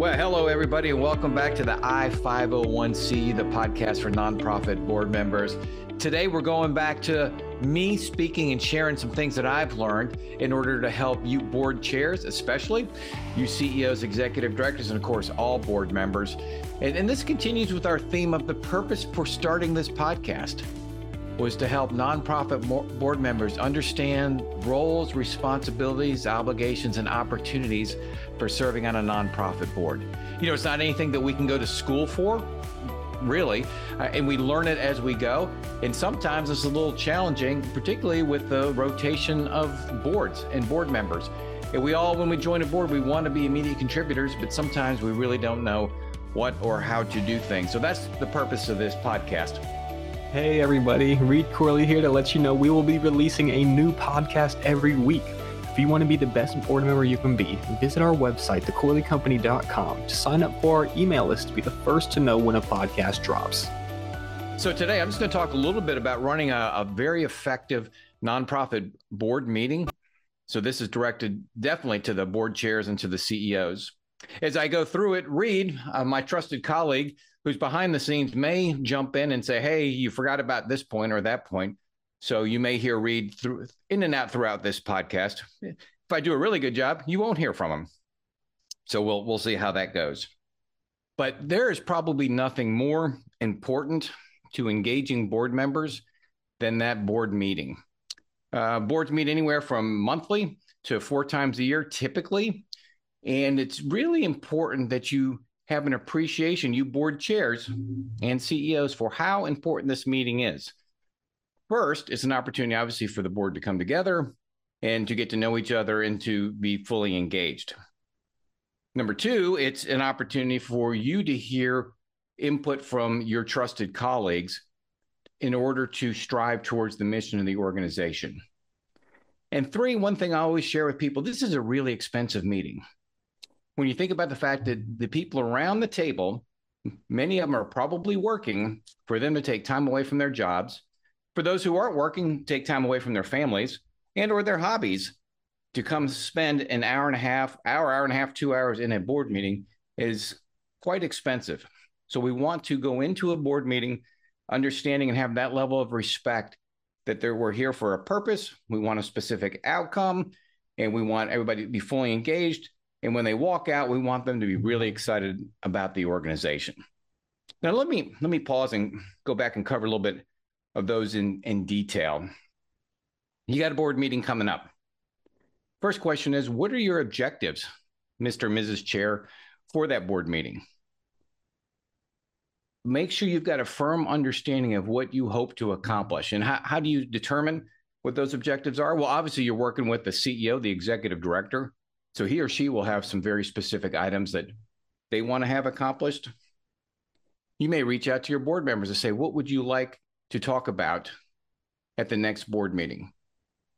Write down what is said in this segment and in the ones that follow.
Well, hello, everybody, and welcome back to the I501C, the podcast for nonprofit board members. Today, we're going back to me speaking and sharing some things that I've learned in order to help you board chairs, especially you CEOs, executive directors, and of course, all board members. And, and this continues with our theme of the purpose for starting this podcast was to help nonprofit board members understand roles, responsibilities, obligations, and opportunities for serving on a nonprofit board. You know, it's not anything that we can go to school for, really, uh, and we learn it as we go. And sometimes it's a little challenging, particularly with the rotation of boards and board members. And we all, when we join a board, we want to be immediate contributors, but sometimes we really don't know what or how to do things. So that's the purpose of this podcast. Hey everybody, Reed Corley here to let you know we will be releasing a new podcast every week. If you want to be the best board member you can be, visit our website, thecorleycompany.com, to sign up for our email list to be the first to know when a podcast drops. So today I'm just going to talk a little bit about running a, a very effective nonprofit board meeting. So this is directed definitely to the board chairs and to the CEOs. As I go through it, Reed, uh, my trusted colleague, who's behind the scenes may jump in and say, "Hey, you forgot about this point or that point." So you may hear Reed through in and out throughout this podcast. If I do a really good job, you won't hear from him. So we'll we'll see how that goes. But there is probably nothing more important to engaging board members than that board meeting. Uh, boards meet anywhere from monthly to four times a year, typically. And it's really important that you have an appreciation, you board chairs and CEOs, for how important this meeting is. First, it's an opportunity, obviously, for the board to come together and to get to know each other and to be fully engaged. Number two, it's an opportunity for you to hear input from your trusted colleagues in order to strive towards the mission of the organization. And three, one thing I always share with people this is a really expensive meeting when you think about the fact that the people around the table, many of them are probably working for them to take time away from their jobs. For those who aren't working, take time away from their families and or their hobbies to come spend an hour and a half, hour, hour and a half, two hours in a board meeting is quite expensive. So we want to go into a board meeting understanding and have that level of respect that there, we're here for a purpose. We want a specific outcome and we want everybody to be fully engaged and when they walk out, we want them to be really excited about the organization. Now, let me let me pause and go back and cover a little bit of those in, in detail. You got a board meeting coming up. First question is What are your objectives, Mr. and Mrs. Chair, for that board meeting? Make sure you've got a firm understanding of what you hope to accomplish. And how, how do you determine what those objectives are? Well, obviously, you're working with the CEO, the executive director, so he or she will have some very specific items that they want to have accomplished. You may reach out to your board members and say, What would you like to talk about at the next board meeting?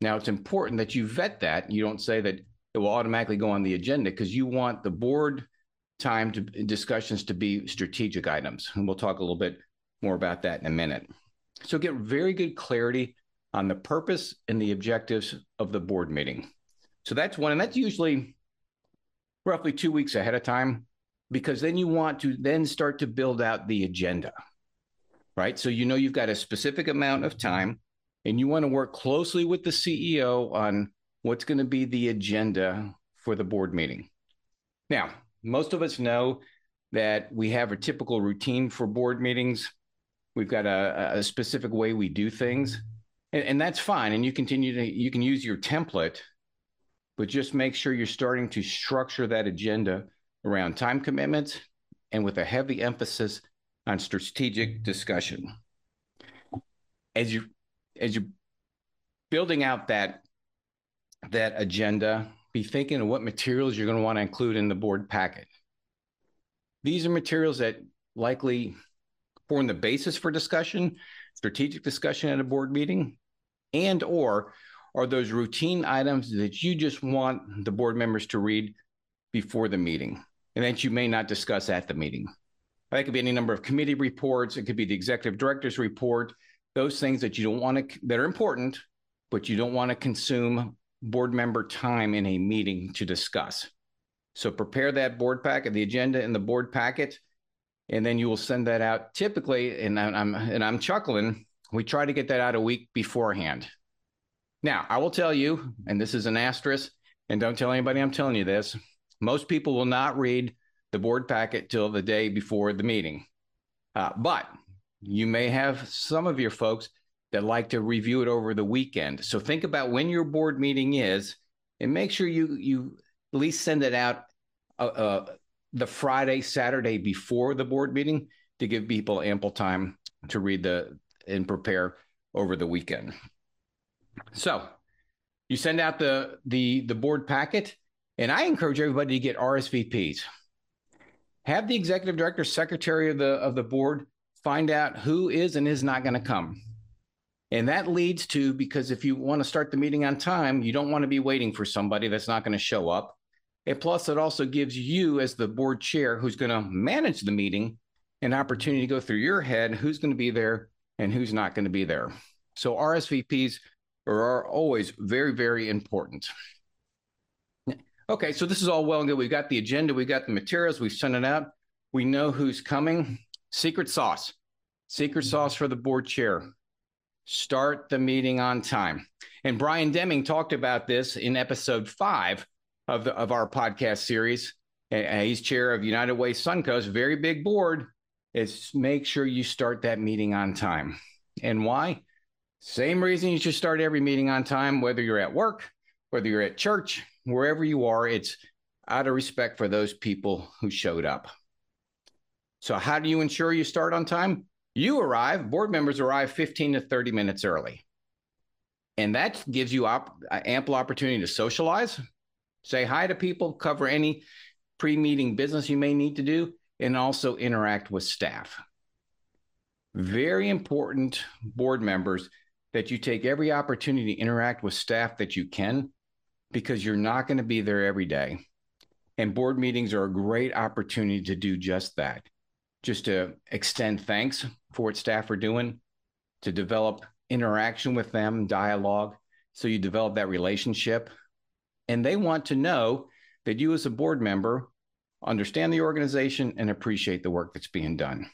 Now, it's important that you vet that. You don't say that it will automatically go on the agenda because you want the board time to discussions to be strategic items. And we'll talk a little bit more about that in a minute. So, get very good clarity on the purpose and the objectives of the board meeting. So that's one, and that's usually roughly two weeks ahead of time because then you want to then start to build out the agenda, right? So you know you've got a specific amount of time and you want to work closely with the CEO on what's going to be the agenda for the board meeting. Now, most of us know that we have a typical routine for board meetings. We've got a, a specific way we do things, and, and that's fine. And you continue to you can use your template but just make sure you're starting to structure that agenda around time commitments and with a heavy emphasis on strategic discussion. As you as you building out that that agenda, be thinking of what materials you're going to want to include in the board packet. These are materials that likely form the basis for discussion, strategic discussion at a board meeting, and or are those routine items that you just want the board members to read before the meeting and that you may not discuss at the meeting. That could be any number of committee reports. It could be the executive director's report. Those things that you don't want to, that are important, but you don't want to consume board member time in a meeting to discuss. So prepare that board packet, the agenda and the board packet, and then you will send that out. Typically, and I'm and I'm chuckling, we try to get that out a week beforehand. Now, I will tell you, and this is an asterisk, and don't tell anybody I'm telling you this. Most people will not read the board packet till the day before the meeting. Uh, but you may have some of your folks that like to review it over the weekend. So think about when your board meeting is and make sure you you at least send it out uh, uh, the Friday, Saturday before the board meeting to give people ample time to read the and prepare over the weekend. So you send out the the the board packet, and I encourage everybody to get RSVPs. Have the executive director, secretary of the of the board find out who is and is not going to come. And that leads to because if you want to start the meeting on time, you don't want to be waiting for somebody that's not going to show up. And plus, it also gives you, as the board chair who's going to manage the meeting, an opportunity to go through your head who's going to be there and who's not going to be there. So, RSVPs are always very, very important. Okay, so this is all well and good. We've got the agenda, we've got the materials, we've sent it out. We know who's coming. Secret sauce. Secret sauce for the board chair. Start the meeting on time. And Brian Deming talked about this in episode five of, the, of our podcast series. he's chair of United Way Suncoast, very big board. Is make sure you start that meeting on time. And why? Same reason you should start every meeting on time, whether you're at work, whether you're at church, wherever you are. It's out of respect for those people who showed up. So, how do you ensure you start on time? You arrive, board members arrive 15 to 30 minutes early. And that gives you op- uh, ample opportunity to socialize, say hi to people, cover any pre meeting business you may need to do, and also interact with staff. Very important board members that you take every opportunity to interact with staff that you can because you're not going to be there every day. And board meetings are a great opportunity to do just that just to extend thanks for what staff are doing, to develop interaction with them, dialogue, so you develop that relationship. And they want to know that you, as a board member, understand the organization and appreciate the work that's being done.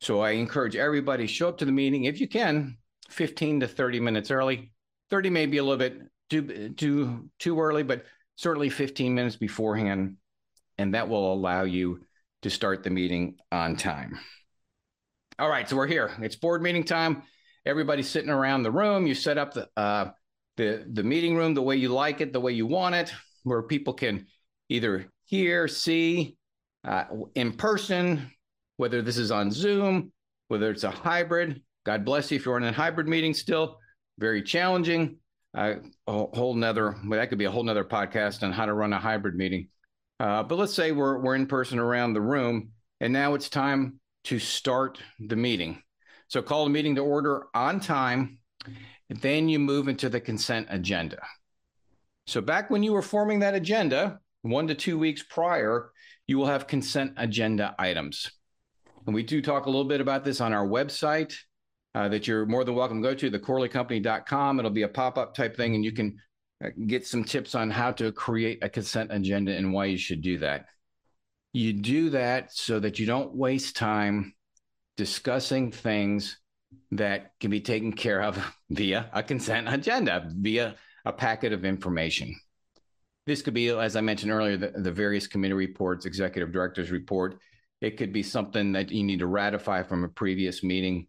So I encourage everybody show up to the meeting if you can, 15 to 30 minutes early. 30 may be a little bit too too too early, but certainly 15 minutes beforehand, and that will allow you to start the meeting on time. All right, so we're here. It's board meeting time. Everybody's sitting around the room. You set up the uh, the the meeting room the way you like it, the way you want it, where people can either hear, see uh, in person, whether this is on Zoom, whether it's a hybrid. God bless you if you're in a hybrid meeting still. Very challenging. Uh, a whole nother, well, that could be a whole nother podcast on how to run a hybrid meeting. Uh, but let's say we're, we're in person around the room, and now it's time to start the meeting. So call the meeting to order on time. Then you move into the consent agenda. So back when you were forming that agenda, one to two weeks prior, you will have consent agenda items. And we do talk a little bit about this on our website uh, that you're more than welcome to go to, thecorleycompany.com. It'll be a pop up type thing, and you can uh, get some tips on how to create a consent agenda and why you should do that. You do that so that you don't waste time discussing things that can be taken care of via a consent agenda, via a packet of information. This could be, as I mentioned earlier, the, the various committee reports, executive director's report. It could be something that you need to ratify from a previous meeting.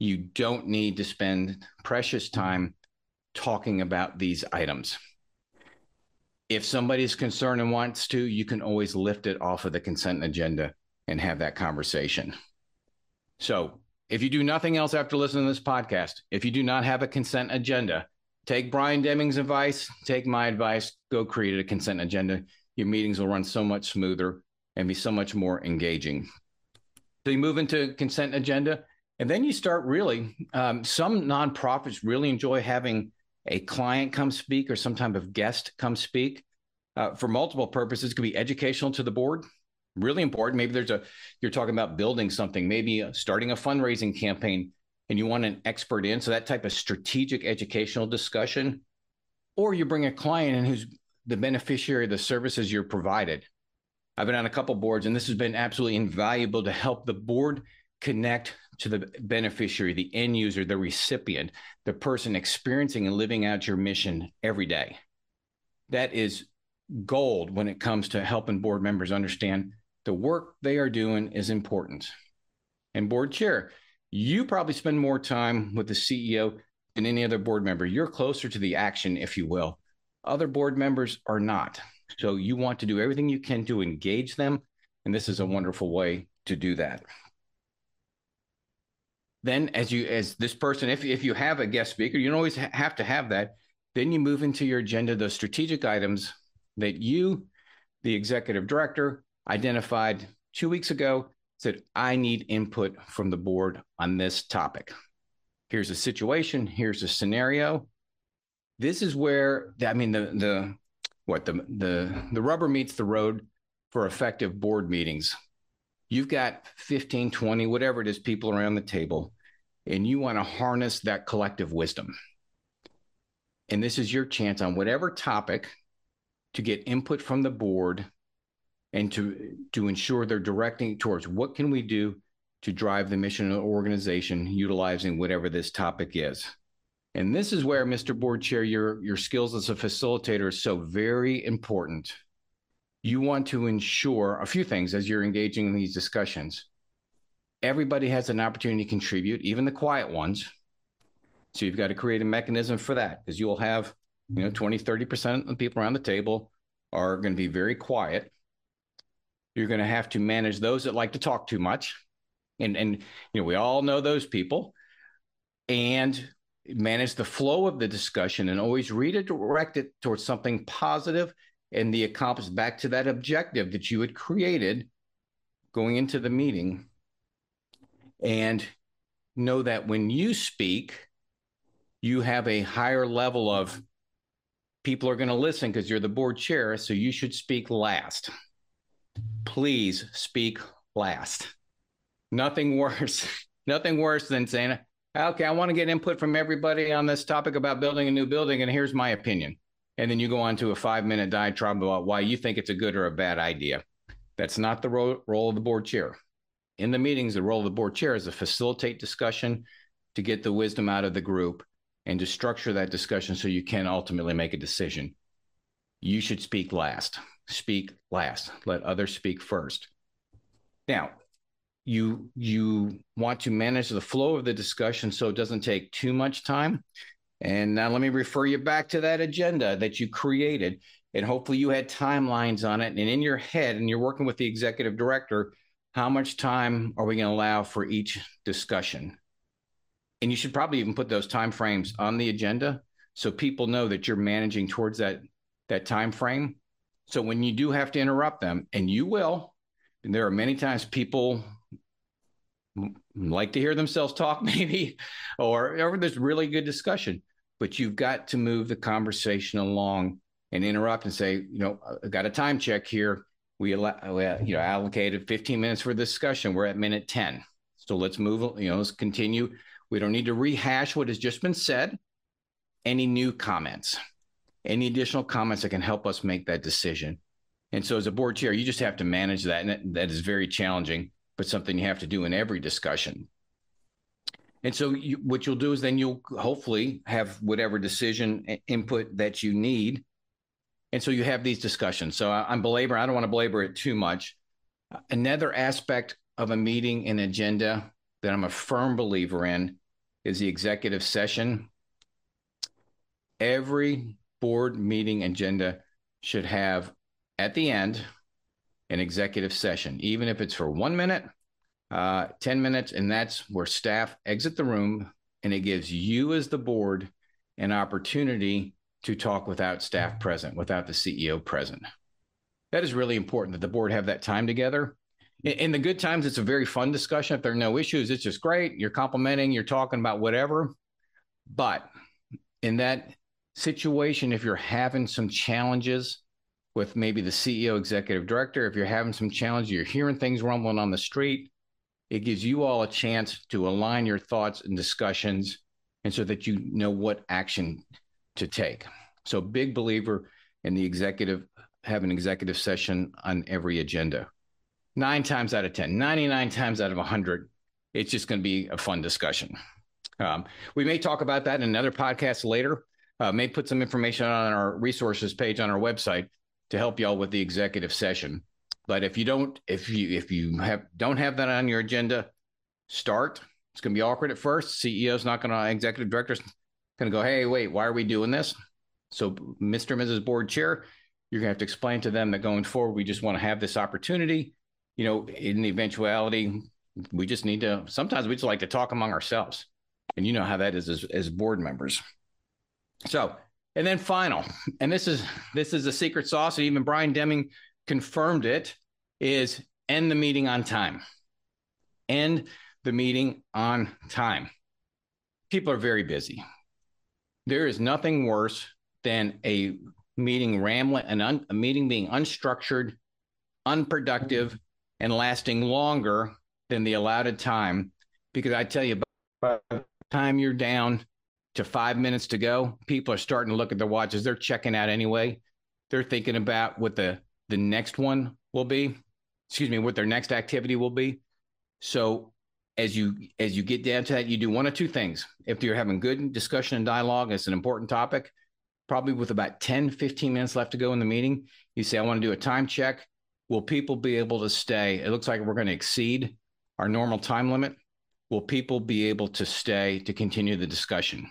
You don't need to spend precious time talking about these items. If somebody's concerned and wants to, you can always lift it off of the consent agenda and have that conversation. So, if you do nothing else after listening to this podcast, if you do not have a consent agenda, take Brian Deming's advice, take my advice, go create a consent agenda. Your meetings will run so much smoother and be so much more engaging. So you move into consent agenda, and then you start really. Um, some nonprofits really enjoy having a client come speak or some type of guest come speak uh, for multiple purposes. It could be educational to the board, really important. Maybe there's a, you're talking about building something, maybe uh, starting a fundraising campaign and you want an expert in. So that type of strategic educational discussion, or you bring a client in who's the beneficiary of the services you're provided. I've been on a couple boards, and this has been absolutely invaluable to help the board connect to the beneficiary, the end user, the recipient, the person experiencing and living out your mission every day. That is gold when it comes to helping board members understand the work they are doing is important. And board chair, you probably spend more time with the CEO than any other board member. You're closer to the action, if you will. Other board members are not. So you want to do everything you can to engage them. And this is a wonderful way to do that. Then, as you, as this person, if, if you have a guest speaker, you don't always have to have that. Then you move into your agenda, those strategic items that you, the executive director, identified two weeks ago, said, I need input from the board on this topic. Here's a situation, here's a scenario. This is where I mean the the what the the the rubber meets the road for effective board meetings. You've got 15, 20, whatever it is, people around the table, and you want to harness that collective wisdom. And this is your chance on whatever topic to get input from the board and to to ensure they're directing towards what can we do to drive the mission of the organization utilizing whatever this topic is. And this is where, Mr. Board Chair, your, your skills as a facilitator is so very important. You want to ensure a few things as you're engaging in these discussions. Everybody has an opportunity to contribute, even the quiet ones. So you've got to create a mechanism for that because you will have, you know, 20, 30% of the people around the table are going to be very quiet. You're going to have to manage those that like to talk too much. And, and you know, we all know those people. And manage the flow of the discussion and always redirect it towards something positive and the accomplice back to that objective that you had created going into the meeting. And know that when you speak you have a higher level of people are going to listen because you're the board chair so you should speak last. Please speak last. Nothing worse nothing worse than saying okay, I want to get input from everybody on this topic about building a new building, and here's my opinion. And then you go on to a five minute diatribe about why you think it's a good or a bad idea. That's not the ro- role of the board chair. In the meetings, the role of the board chair is to facilitate discussion, to get the wisdom out of the group, and to structure that discussion so you can ultimately make a decision. You should speak last. Speak last. Let others speak first. Now, you you want to manage the flow of the discussion so it doesn't take too much time and now let me refer you back to that agenda that you created and hopefully you had timelines on it. And in your head and you're working with the executive director how much time are we going to allow for each discussion? And you should probably even put those time frames on the agenda so people know that you're managing towards that that time frame so when you do have to interrupt them and you will and there are many times people like to hear themselves talk, maybe, or, or there's really good discussion. But you've got to move the conversation along and interrupt and say, you know, I got a time check here. We, uh, you know, allocated 15 minutes for discussion. We're at minute 10. So let's move, you know, let's continue. We don't need to rehash what has just been said. Any new comments, any additional comments that can help us make that decision. And so, as a board chair, you just have to manage that. And that is very challenging but something you have to do in every discussion. And so, you, what you'll do is then you'll hopefully have whatever decision input that you need. And so you have these discussions. So I, I'm belaboring, I don't want to belabor it too much. Another aspect of a meeting and agenda that I'm a firm believer in is the executive session. Every board meeting agenda should have at the end an executive session, even if it's for one minute, uh, 10 minutes, and that's where staff exit the room and it gives you as the board an opportunity to talk without staff present, without the CEO present. That is really important that the board have that time together. In, in the good times, it's a very fun discussion. If there are no issues, it's just great. You're complimenting, you're talking about whatever. But in that situation, if you're having some challenges, with maybe the CEO, executive director. If you're having some challenges, you're hearing things rumbling on the street, it gives you all a chance to align your thoughts and discussions and so that you know what action to take. So, big believer in the executive have an executive session on every agenda. Nine times out of 10, 99 times out of 100, it's just going to be a fun discussion. Um, we may talk about that in another podcast later. Uh, may put some information on our resources page on our website to help y'all with the executive session. But if you don't, if you if you have don't have that on your agenda, start. It's going to be awkward at first. CEO's not going to, executive director's going to go, hey, wait, why are we doing this? So, Mr. and Mrs. Board Chair, you're going to have to explain to them that going forward, we just want to have this opportunity. You know, in the eventuality, we just need to, sometimes we just like to talk among ourselves. And you know how that is as, as board members. So, and then final, and this is this is a secret sauce, and even Brian Deming confirmed it, is end the meeting on time. End the meeting on time. People are very busy. There is nothing worse than a meeting rambling, and un, a meeting being unstructured, unproductive, and lasting longer than the allotted time. Because I tell you, by the time you're down to five minutes to go, people are starting to look at their watches. They're checking out anyway. They're thinking about what the the next one will be. Excuse me, what their next activity will be. So as you as you get down to that, you do one of two things. If you're having good discussion and dialogue, it's an important topic, probably with about 10, 15 minutes left to go in the meeting, you say, I want to do a time check. Will people be able to stay? It looks like we're going to exceed our normal time limit. Will people be able to stay to continue the discussion?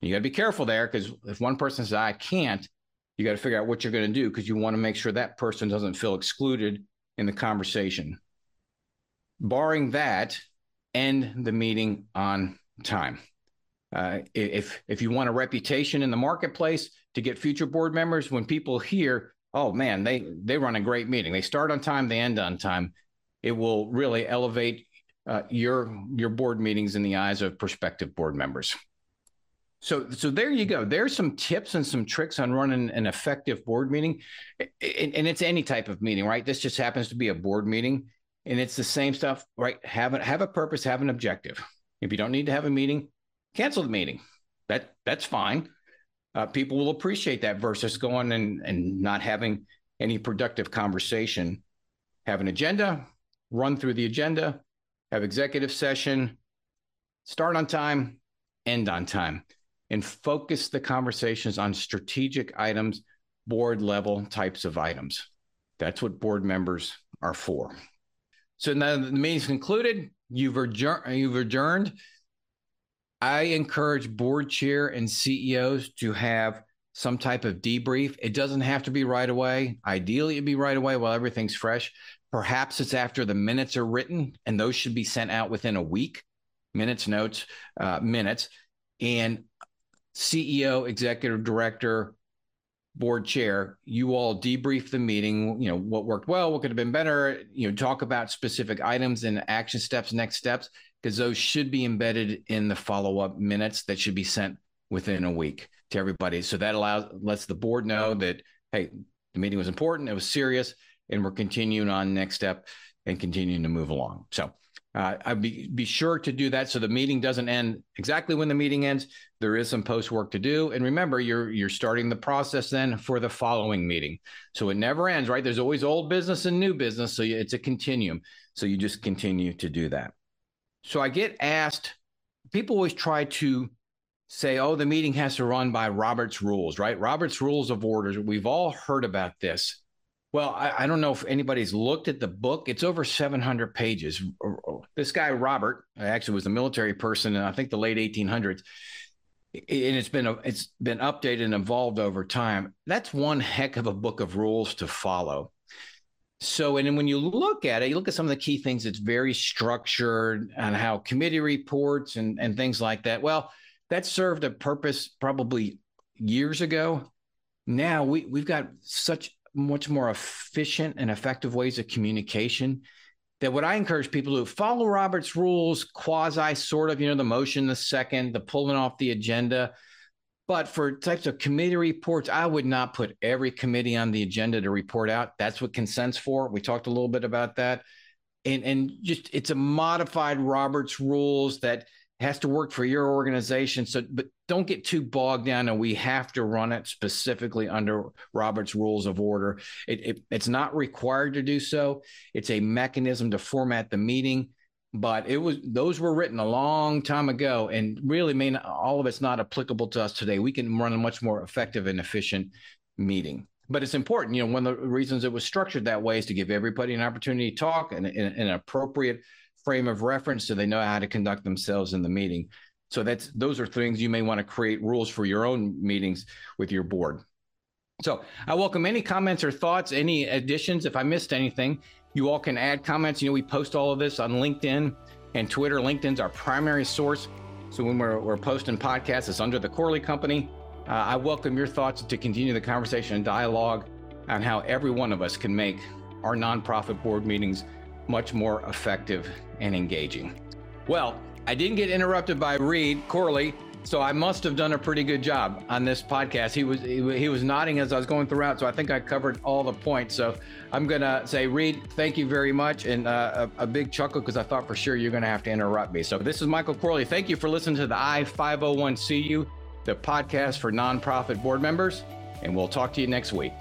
You got to be careful there because if one person says, I can't, you got to figure out what you're going to do because you want to make sure that person doesn't feel excluded in the conversation. Barring that, end the meeting on time. Uh, if if you want a reputation in the marketplace to get future board members, when people hear, "Oh man, they they run a great meeting. They start on time, they end on time," it will really elevate uh, your your board meetings in the eyes of prospective board members. So so there you go. There's some tips and some tricks on running an effective board meeting, and, and it's any type of meeting, right? This just happens to be a board meeting and it's the same stuff, right? Have a, have a purpose, have an objective. If you don't need to have a meeting, cancel the meeting. That that's fine. Uh, people will appreciate that versus going and and not having any productive conversation. Have an agenda, run through the agenda, have executive session, start on time, end on time, and focus the conversations on strategic items, board level types of items. That's what board members are for. So now the meeting's concluded. You've adjourned. You've adjourned. I encourage board chair and CEOs to have some type of debrief. It doesn't have to be right away. Ideally, it'd be right away while everything's fresh. Perhaps it's after the minutes are written, and those should be sent out within a week. Minutes, notes, uh, minutes, and CEO, executive director, board chair, you all debrief the meeting, you know, what worked well, what could have been better, you know, talk about specific items and action steps, next steps, because those should be embedded in the follow-up minutes that should be sent within a week to everybody. So that allows lets the board know that, hey, the meeting was important, it was serious, and we're continuing on next step and continuing to move along. So uh, I'd be, be sure to do that so the meeting doesn't end exactly when the meeting ends. There is some post work to do, and remember, you're you're starting the process then for the following meeting. So it never ends, right? There's always old business and new business, so it's a continuum. So you just continue to do that. So I get asked. People always try to say, "Oh, the meeting has to run by Robert's rules," right? Robert's rules of orders. We've all heard about this. Well, I, I, don't know if anybody's looked at the book. It's over 700 pages. This guy, Robert, actually was a military person in I think the late 1800s. And it's been it's been updated and evolved over time. That's one heck of a book of rules to follow. So, and when you look at it, you look at some of the key things. It's very structured on how committee reports and and things like that. Well, that served a purpose probably years ago. Now we we've got such much more efficient and effective ways of communication that what I encourage people to follow Robert's rules, quasi sort of, you know, the motion, the second, the pulling off the agenda. But for types of committee reports, I would not put every committee on the agenda to report out. That's what consents for. We talked a little bit about that. And, and just it's a modified Robert's rules that has to work for your organization. So, but don't get too bogged down and we have to run it specifically under Robert's rules of order. It, it, it's not required to do so. It's a mechanism to format the meeting, but it was those were written a long time ago and really not, all of it's not applicable to us today. We can run a much more effective and efficient meeting. But it's important, you know, one of the reasons it was structured that way is to give everybody an opportunity to talk and an appropriate frame of reference so they know how to conduct themselves in the meeting. So that's those are things you may want to create rules for your own meetings with your board. So I welcome any comments or thoughts, any additions. If I missed anything, you all can add comments. You know, we post all of this on LinkedIn and Twitter. LinkedIn's our primary source. So when we're, we're posting podcasts, it's under the Corley Company. Uh, I welcome your thoughts to continue the conversation and dialogue on how every one of us can make our nonprofit board meetings much more effective and engaging. Well, I didn't get interrupted by Reed Corley, so I must have done a pretty good job on this podcast. He was he, was nodding as I was going throughout, so I think I covered all the points. So I'm gonna say, Reed, thank you very much, and uh, a, a, big chuckle because I thought for sure you're gonna have to interrupt me. So this is Michael Corley. Thank you for listening to the I 501(c) You, the podcast for nonprofit board members, and we'll talk to you next week.